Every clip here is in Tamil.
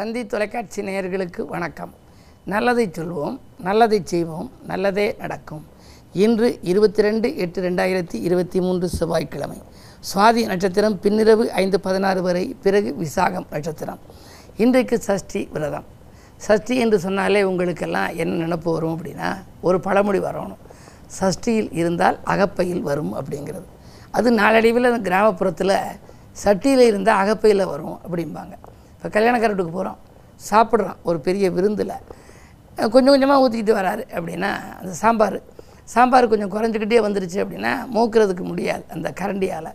தந்தி தொலைக்காட்சி நேயர்களுக்கு வணக்கம். நல்லதை சொல்வோம் நல்லதை செய்வோம் நல்லதே நடக்கும். இன்று இருபத்தி ரெண்டு எட்டு ரெண்டாயிரத்தி இருபத்தி மூன்று செவ்வாய்க்கிழமை. சுவாதி நட்சத்திரம் பின்னிரவு ஐந்து பதினாறு வரை பிறகு விசாகம் நட்சத்திரம். இன்றைக்கு சஷ்டி விரதம். சஷ்டி என்று சொன்னாலே உங்களுக்கெல்லாம் என்ன நினப்பு வரும் அப்படின்னா ஒரு பழமொழி வரணும். சஷ்டியில் இருந்தால் அகப்பையில் வரும் அப்படிங்கிறது. அது நாளடைவில் கிராமப்புறத்தில் சட்டியில் இருந்தால் அகப்பையில் வரும் அப்படிம்பாங்க. இப்போ கல்யாணக்காரட்டுக்கு போகிறோம். சாப்பிட்றோம். ஒரு பெரிய விருந்தில். கொஞ்சம் கொஞ்சமாக ஊற்றிக்கிட்டு வராரு. அப்படின்னா அந்த சாம்பார். சாம்பார் கொஞ்சம் குறைஞ்சிக்கிட்டே வந்துருச்சு அப்படின்னா மூக்கிறதுக்கு முடியாது அந்த கரண்டியால்.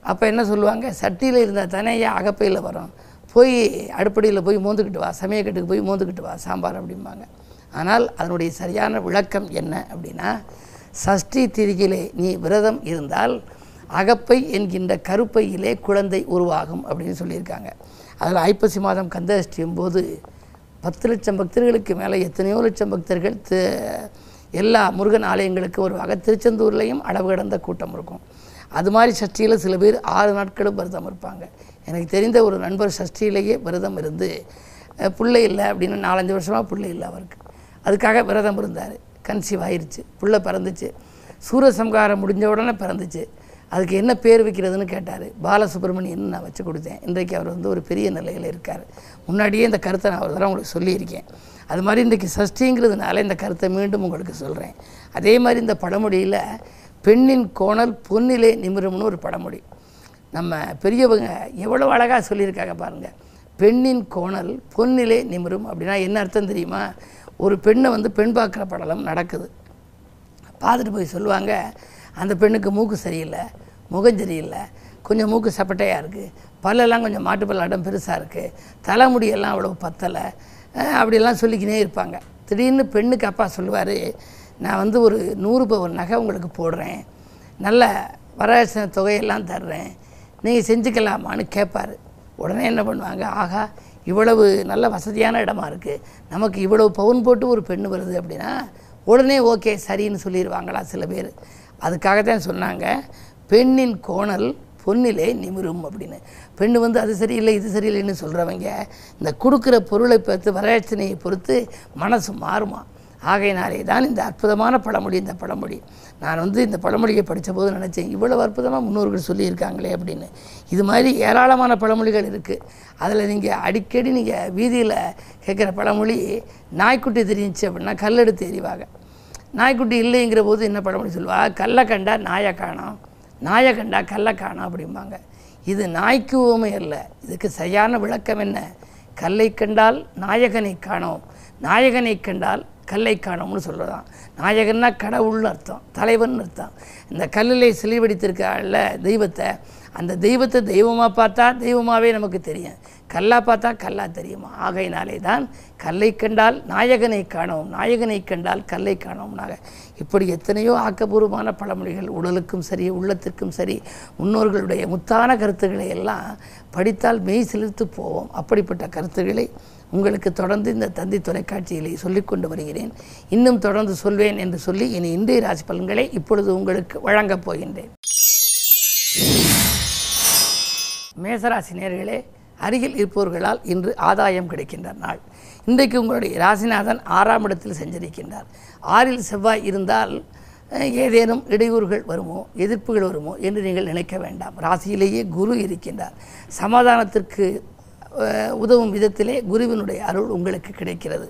அப்போ என்ன சொல்லுவாங்க? சட்டியில் இருந்தால் தானே ஏன் அகப்பையில் வரும்? போய் அடுப்படியில் போய் மோந்துக்கிட்டு வா. சமயக்கட்டுக்கு போய் மோந்துக்கிட்டு வா சாம்பார் அப்படிம்பாங்க. ஆனால் அதனுடைய சரியான விளக்கம் என்ன அப்படின்னா சஷ்டி திரிகிலே நீ விரதம் இருந்தால் அகப்பை என்கின்ற கருப்பையிலே குழந்தை உருவாகும் அப்படின்னு சொல்லியிருக்காங்க. அதில் ஐப்பசி மாதம் கந்தஷ்டியும் போது பத்து லட்சம் பக்தர்களுக்கு மேலே எத்தனையோ லட்சம் பக்தர்கள் த எல்லா முருகன் ஆலயங்களுக்கு வருவாங்க. திருச்செந்தூர்லேயும் அளவு கடந்த கூட்டம் இருக்கும். அது மாதிரி சஷ்டியில் சில பேர் ஆறு நாட்களும் விரதம் இருப்பாங்க. எனக்கு தெரிந்த ஒரு நண்பர் சஷ்டியிலேயே விரதம் இருந்து பிள்ளை இல்லை அப்படின்னு நாலஞ்சு வருஷமாக பிள்ளை இல்லை அவருக்கு. அதுக்காக விரதம் இருந்தார். கன்சீவ் ஆயிருச்சு பிள்ளை பிறந்துச்சு. சூரசம்காரம் முடிஞ்ச உடனே பிறந்துச்சு. அதுக்கு என்ன பேர் வைக்கிறதுன்னு கேட்டார். பாலசுப்ரமணியன் நான் வச்சு கொடுத்தேன். இன்றைக்கு அவர் வந்து ஒரு பெரிய நிலையில் இருக்கார். முன்னாடியே இந்த கருத்தை நான் ஒரு தடவை உங்களுக்கு சொல்லியிருக்கேன். அது மாதிரி இன்றைக்கி சஷ்டிங்கிறதுனால இந்த கருத்தை மீண்டும் உங்களுக்கு சொல்கிறேன் அதே மாதிரி இந்த பழமொழியில் பெண்ணின் கோணல் பொன்னிலே நிமிரும்னு ஒரு பழமொழி. நம்ம பெரியவங்க எவ்வளோ அழகாக சொல்லியிருக்காங்க பாருங்கள் பெண்ணின் கோணல் பொன்னிலே நிமிரும் அப்படின்னா என்ன அர்த்தம் தெரியுமா? ஒரு பெண்ணை வந்து பெண் பார்க்குற படலம் நடக்குது. பார்த்துட்டு போய் சொல்லுவாங்க அந்த பெண்ணுக்கு மூக்கு சரியில்லை முகம் சரியில்லை கொஞ்சம் மூக்கு சப்பட்டையாக இருக்குது பல்லெல்லாம் கொஞ்சம் மாட்டு பல்லாட்டம் பெருசாக இருக்குது தலைமுடியெல்லாம் அவ்வளோ பத்தலை அப்படிலாம் அப்படியெல்லாம் சொல்லிக்கினே இருப்பாங்க. திடீர்னு பெண்ணுக்கு அப்பா சொல்லுவார் நான் வந்து ஒரு நூறு பவன் நகை உங்களுக்கு போடுறேன் நல்ல வரதட்சணை தொகையெல்லாம் தர்றேன் நீங்கள் செஞ்சுக்கலாமான்னு கேட்பாரு உடனே என்ன பண்ணுவாங்க ஆகா இவ்வளவு நல்ல வசதியான இடமா இருக்குது நமக்கு இவ்வளவு பவுன் போட்டு ஒரு பெண்ணு வருது அப்படின்னா உடனே ஓகே சரின்னு சொல்லிடுவாங்களா சில பேர். அதுக்காக தான் சொன்னாங்க? பெண்ணின் கோணல் பொன்னிலே நிமிரும் அப்படின்னு. பெண் வந்து அது சரியில்லை இது சரியில்லைன்னு சொல்கிறவங்க இந்த கொடுக்குற பொருளை பார்த்து வரதட்சணையை பொறுத்து மனசு மாறுமா? ஆகையினாலே தான் இந்த அற்புதமான பழமொழி இந்த பழமொழி. நான் வந்து இந்த பழமொழியை படித்த போது நினச்சேன் இவ்வளோ அற்புதமாக முன்னோர்கள் சொல்லியிருக்காங்களே அப்படின்னு. இது மாதிரி ஏராளமான பழமொழிகள் இருக்குது அதில் நீங்கள் அடிக்கடி நீங்கள் வீதியில் கேட்குற பழமொழி நாய்க்குட்டி தெரிஞ்சிச்சு அப்படின்னா கல்லெடுத்து எறிவாங்க நாய்க்குட்டி இல்லைங்கிற போது என்ன பழமொழி சொல்லுவா? கல்லை கண்டா நாயை காணும் நாயை கண்டா கல்லை காணோம் அப்படிம்பாங்க. இது நாய்க்கு உவமை அல்ல. இதுக்கு சரியான விளக்கம் என்ன? கல்லை கண்டால் நாயகனை காணோம். நாயகனை கண்டால் கல்லை காணோம்னு சொல்லுதான் நாயகன்னா கடவுள்னு அர்த்தம் தலைவன் அர்த்தம். இந்த கல்லிலே சிலைவடித்திருக்கால தெய்வத்தை அந்த தெய்வத்தை தெய்வமாக பார்த்தா தெய்வமாகவே நமக்கு தெரியும். கல்லா பார்த்தா கல்லா தெரியும்? ஆகையினாலே தான் கல்லை கண்டால் நாயகனை காணோம் நாயகனை கண்டால் கல்லை காணவும்னாக இப்படி எத்தனையோ ஆக்கப்பூர்வமான பழமொழிகள் உடலுக்கும் சரி உள்ளத்திற்கும் சரி முன்னோர்களுடைய முத்தான கருத்துக்களை எல்லாம் படித்தால் மெய் செலுத்து போவோம். அப்படிப்பட்ட கருத்துக்களை உங்களுக்கு தொடர்ந்து இந்த தந்தி தொலைக்காட்சியிலே சொல்லிக்கொண்டு வருகிறேன். இன்னும் தொடர்ந்து சொல்வேன் என்று சொல்லி இனி இன்றைய ராசி பலன்களை இப்பொழுது உங்களுக்கு வழங்கப் போகின்றேன். மேசராசி நேர்களே அருகில் இருப்பவர்களால் இன்று ஆதாயம் கிடைக்கின்ற நாள். இன்றைக்கு உங்களுடைய ராசிநாதன் ஆறாம் இடத்தில் செஞ்சிருக்கின்றார். ஆறில் செவ்வாய் இருந்தால் ஏதேனும் இடையூறுகள் வருமோ எதிர்ப்புகள் வருமோ என்று நீங்கள் நினைக்க வேண்டாம். ராசியிலேயே குரு இருக்கின்றார். சமாதானத்திற்கு உதவும் விதத்திலே குருவினுடைய அருள் உங்களுக்கு கிடைக்கிறது.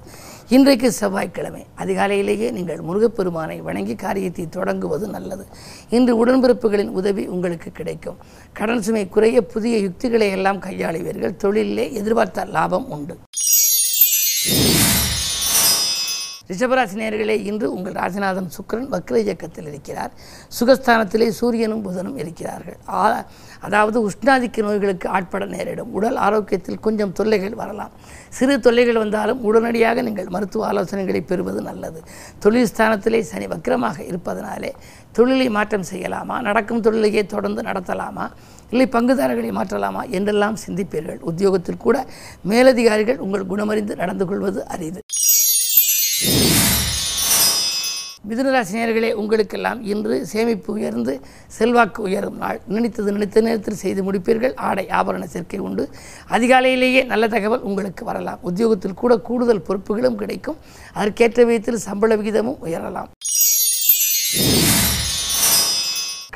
இன்றைக்கு செவ்வாய்க்கிழமை. அதிகாலையிலேயே நீங்கள் முருகப்பெருமானை வணங்கி காரியத்தை தொடங்குவது நல்லது. இன்று உடன்பிறப்புகளின் உதவி உங்களுக்கு கிடைக்கும். கடன் சுமை குறைய புதிய யுக்திகளை எல்லாம் கையாளுவீர்கள். தொழிலே எதிர்பார்த்த லாபம் உண்டு. ரிஷபராசி நேர்களே இன்று உங்கள் ராசிநாதன் சுக்கரன் வக்ர இயக்கத்தில் இருக்கிறார். சுகஸ்தானத்திலே சூரியனும் புதனும் இருக்கிறார்கள். ஆ- அதாவது உஷ்ணாதிக்க நோய்களுக்கு ஆட்பட நேரிடும். உடல் ஆரோக்கியத்தில் கொஞ்சம் தொல்லைகள் வரலாம். சிறு தொல்லைகள் வந்தாலும் உடனடியாக நீங்கள் மருத்துவ ஆலோசனைகளை பெறுவது நல்லது. தொழில் ஸ்தானத்திலே சனி வக்ரமாக இருப்பதனாலே தொழிலை மாற்றம் செய்யலாமா? நடக்கும் தொழிலையே தொடர்ந்து நடத்தலாமா? இல்லை பங்குதாரர்களை மாற்றலாமா? என்றெல்லாம் சிந்திப்பீர்கள். உத்தியோகத்தில் கூட மேலதிகாரிகள் உங்கள் குணமறிந்து நடந்து கொள்வது அரிது. மிதுனராசினியர்களே உங்களுக்கெல்லாம் இன்று சேமிப்பு உயர்ந்து செல்வாக்கு உயரும் நாள். நினைத்தது நினைத்த நேரத்தில் செய்து முடிப்பீர்கள். ஆடை ஆபரண சேர்க்கை உண்டு. அதிகாலையிலேயே நல்ல தகவல் உங்களுக்கு வரலாம். உத்தியோகத்தில் கூட கூடுதல் பொறுப்புகளும் கிடைக்கும். அதற்கேற்ற விதத்தில் சம்பள விகிதமும் உயரலாம்.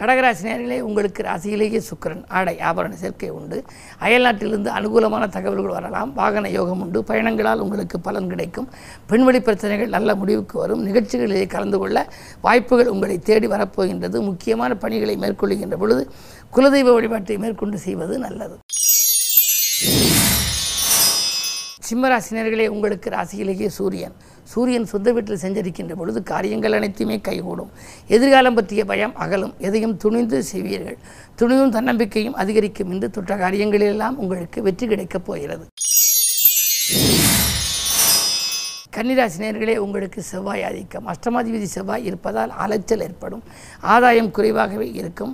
கடகராசினியர்களே உங்களுக்கு ராசியிலேயே சுக்கிரன் ஆடை ஆபரண சேர்க்கை உண்டு. அயல்நாட்டிலிருந்து அனுகூலமான தகவல்கள் வரலாம். வாகன யோகம் உண்டு. பயணங்களால் உங்களுக்கு பலன் கிடைக்கும். பெண்வழி பிரச்சனைகள் நல்ல முடிவுக்கு வரும். நிகழ்ச்சிகளிலே கலந்து கொள்ள வாய்ப்புகள் உங்களை தேடி வரப்போகின்றது. முக்கியமான பணிகளை மேற்கொள்கின்ற பொழுது குலதெய்வ வழிபாட்டை மேற்கொண்டு செய்வது நல்லது. சிம்மராசினியர்களே உங்களுக்கு ராசியிலேயே சூரியன். சூரியன் சொந்த வீட்டில் செஞ்சரிக்கின்ற பொழுது காரியங்கள் அனைத்துமே கைகூடும். எதிர்காலம் பற்றிய பயம் அகலும். எதையும் துணிந்து செய்வீர்கள். துணிவும் தன்னம்பிக்கையும் அதிகரிக்கும் என்று தொற்ற காரியங்களிலெல்லாம் உங்களுக்கு வெற்றி கிடைக்கப் போகிறது. கன்னிராசினியர்களே உங்களுக்கு செவ்வாய் ஆதிக்கம். அஷ்டமாதிபதி செவ்வாய் இருப்பதால் அலைச்சல் ஏற்படும். ஆதாயம் குறைவாகவே இருக்கும்.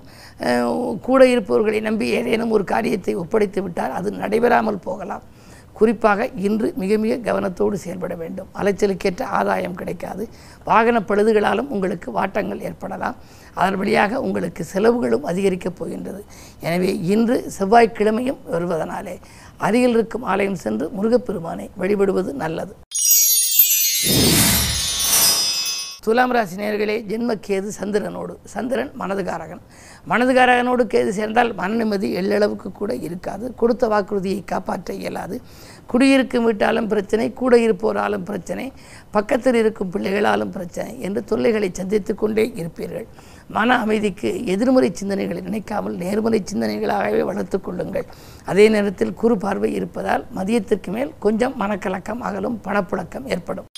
கூட இருப்பவர்களை நம்பி ஏதேனும் ஒரு காரியத்தை ஒப்படைத்து விட்டால் அது நடைபெறாமல் போகலாம். குறிப்பாக இன்று மிக மிக கவனத்தோடு செயல்பட வேண்டும். அலைச்சலுக்கேற்ற ஆதாயம் கிடைக்காது. வாகன பழுதுகளாலும் உங்களுக்கு வாட்டங்கள் ஏற்படலாம். அதன் வழியாக உங்களுக்கு செலவுகளும் அதிகரிக்கப் போகின்றது. எனவே இன்று செவ்வாய்க்கிழமையும் வருவதனாலே அருகில் இருக்கும் ஆலயம் சென்று முருகப்பெருமானை வழிபடுவது நல்லது. துலாம் ராசி நேர்களே ஜென்ம கேது சந்திரனோடு சந்திரன் மனதுகாரகன். மனதுகாரகனோடு கேது சேர்ந்தால் மன நிம்மதி எள்ளளவுக்கு கூட இருக்காது. கொடுத்த வாக்குறுதியை காப்பாற்ற இயலாது. குடியிருக்கும் வீட்டாலும் பிரச்சனை கூட இருப்போராலும் பிரச்சனை பக்கத்தில் இருக்கும் பிள்ளைகளாலும் பிரச்சனை என்று தொல்லைகளை சந்தித்து கொண்டே இருப்பீர்கள். மன அமைதிக்கு எதிர்மறை சிந்தனைகளை நினைக்காமல் நேர்மறை சிந்தனைகளாகவே வளர்த்து கொள்ளுங்கள். அதே நேரத்தில் குறு பார்வை இருப்பதால் மதியத்திற்கு மேல் கொஞ்சம் மனக்கலக்கம் அகலும் பணப்புழக்கம் ஏற்படும்.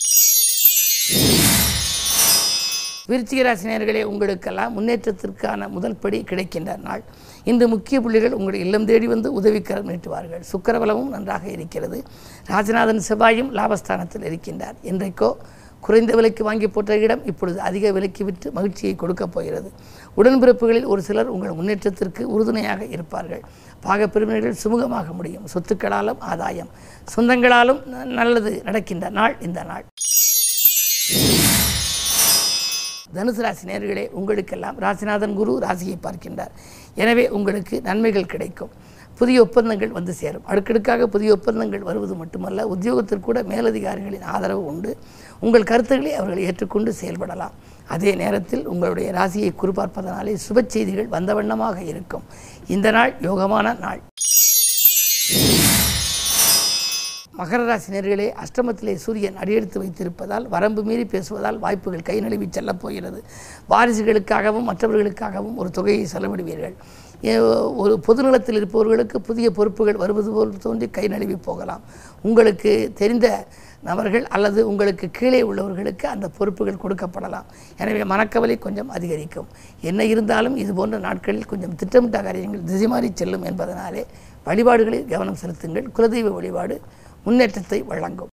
விருச்சிகராசினியர்களே உங்களுக்கெல்லாம் முன்னேற்றத்திற்கான முதல் படி கிடைக்கின்ற நாள். இந்த முக்கிய புள்ளிகள் உங்களுடைய இல்லம் தேடி வந்து உதவிக்கரம் நீட்டுவார்கள். சுக்கரபலமும் நன்றாக இருக்கிறது. ராஜநாதன் செவ்வாயும் லாபஸ்தானத்தில் இருக்கின்றார். என்றைக்கோ குறைந்த விலைக்கு வாங்கி போட்ட இடம் இப்பொழுது அதிக விலைக்கு விற்று மகிழ்ச்சியை கொடுக்கப் போகிறது. உடன்பிறப்புகளில் ஒரு சிலர் உங்கள் முன்னேற்றத்திற்கு உறுதுணையாக இருப்பார்கள். பாகப்பிரிவினர்கள் சுமூகமாக முடியும். சொத்துக்களாலும் ஆதாயம் சொந்தங்களாலும் ந- நல்லது நடக்கின்ற நாள் இந்த நாள். தனுசு ராசி நேர்களே உங்களுக்கெல்லாம் ராசிநாதன் குரு ராசியை பார்க்கின்றார். எனவே உங்களுக்கு நன்மைகள் கிடைக்கும். புதிய ஒப்பந்தங்கள் வந்து சேரும். அடுக்கடுக்காக புதிய ஒப்பந்தங்கள் வருவது மட்டுமல்ல உத்தியோகத்தில் கூட மேலதிகாரிகளின் ஆதரவு உண்டு. உங்கள் கருத்துக்களை அவர்கள் ஏற்றுக்கொண்டு செயல்படலாம். அதே நேரத்தில் உங்களுடைய ராசியை குறிப்பார்ப்பதனாலே சுப செய்திகள் வந்த வண்ணமாக இருக்கும். இந்த நாள் யோகமான நாள். மகர ராசி நேர்களே அஷ்டமத்திலே சூரியன் அடியெடுத்து வைத்திருப்பதால் வரம்பு மீறி பேசுவதால் வாய்ப்புகள் கை நழுவி செல்லப் போகிறது. வாரிசுகளுக்காகவும் மற்றவர்களுக்காகவும் ஒரு தொகையை செலவிடுவீர்கள். ஒரு பொதுநலத்தில் இருப்பவர்களுக்கு புதிய பொறுப்புகள் வருவது போல் தோன்றி கை நழுவி போகலாம். உங்களுக்கு தெரிந்த நபர்கள் அல்லது உங்களுக்கு கீழே உள்ளவர்களுக்கு அந்த பொறுப்புகள் கொடுக்கப்படலாம். எனவே மனக்கவலை கொஞ்சம் அதிகரிக்கும். என்ன இருந்தாலும் இது போன்ற நாட்களில் கொஞ்சம் திட்டமிட்ட காரியங்கள் திசை மாறி செல்லும் என்பதனாலே வழிபாடுகளில் கவனம் செலுத்துங்கள். குலதெய்வ வழிபாடு முன்னேற்றத்தை வழங்கும்.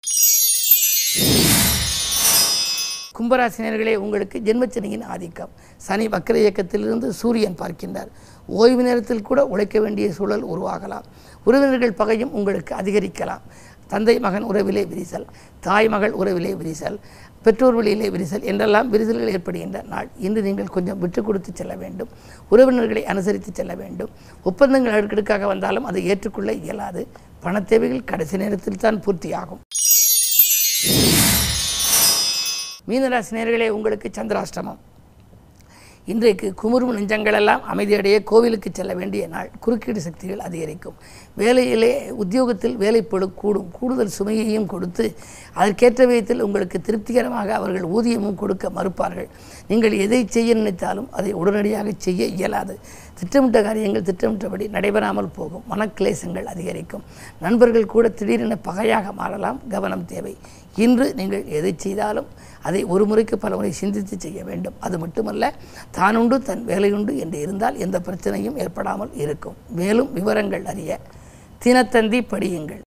கும்பராசினியர்களே உங்களுக்கு ஜென்மச்சனியின் ஆதிக்கம். சனி வக்கர இயக்கத்திலிருந்து சூரியன் பார்க்கின்றார். ஓய்வு நேரத்தில் கூட உழைக்க வேண்டிய சூழல் உருவாகலாம். உறவினர்கள் பகையும் உங்களுக்கு அதிகரிக்கலாம். தந்தை மகன் உறவிலே விரிசல். தாய் மகள் உறவிலே விரிசல். பெற்றோர் வழியிலே விரிசல் என்றெல்லாம் விரிசல்கள் ஏற்படுகின்ற நாள். இன்று நீங்கள் கொஞ்சம் விட்டு கொடுத்து செல்ல வேண்டும். உறவினர்களை அனுசரித்து செல்ல வேண்டும். ஒப்பந்தங்கள் அடுக்கடுக்காக வந்தாலும் அதை ஏற்றுக்கொள்ள இயலாது. பணத் தேவைகள் கடைசி நேரத்தில் தான் பூர்த்தியாகும். மீனராசி நேர்களே உங்களுக்கு சந்திராஷ்டமம். இன்றைக்கு குமுறும் நெஞ்சங்களெல்லாம் அமைதியடைய கோவிலுக்கு செல்ல வேண்டிய நாள். குறுக்கீடு சக்திகள் அதிகரிக்கும். வேலையிலே உத்தியோகத்தில் வேலைப்பழு கூடும். கூடுதல் சுமையையும் கொடுத்து அதற்கேற்ற விதத்தில் உங்களுக்கு திருப்திகரமாக அவர்கள் ஊதியமும் கொடுக்க மறுப்பார்கள். நீங்கள் எதை செய்ய நினைத்தாலும் அதை உடனடியாக செய்ய இயலாது. திட்டமிட்ட காரியங்கள் திட்டமிட்டபடி நடைபெறாமல் போகும். மனக்கிளேசங்கள் அதிகரிக்கும். நண்பர்கள் கூட திடீரென பகையாக மாறலாம். கவனம் தேவை. இன்று நீங்கள் எதை செய்தாலும் அதை ஒரு முறைக்கு பல முறை சிந்தித்து செய்ய வேண்டும். அது மட்டுமல்ல தானுண்டு தன் வேலையுண்டு என்று இருந்தால் எந்த பிரச்சனையும் ஏற்படாமல் இருக்கும். மேலும் விவரங்கள் அறிய தினத்தந்தி படியுங்கள்.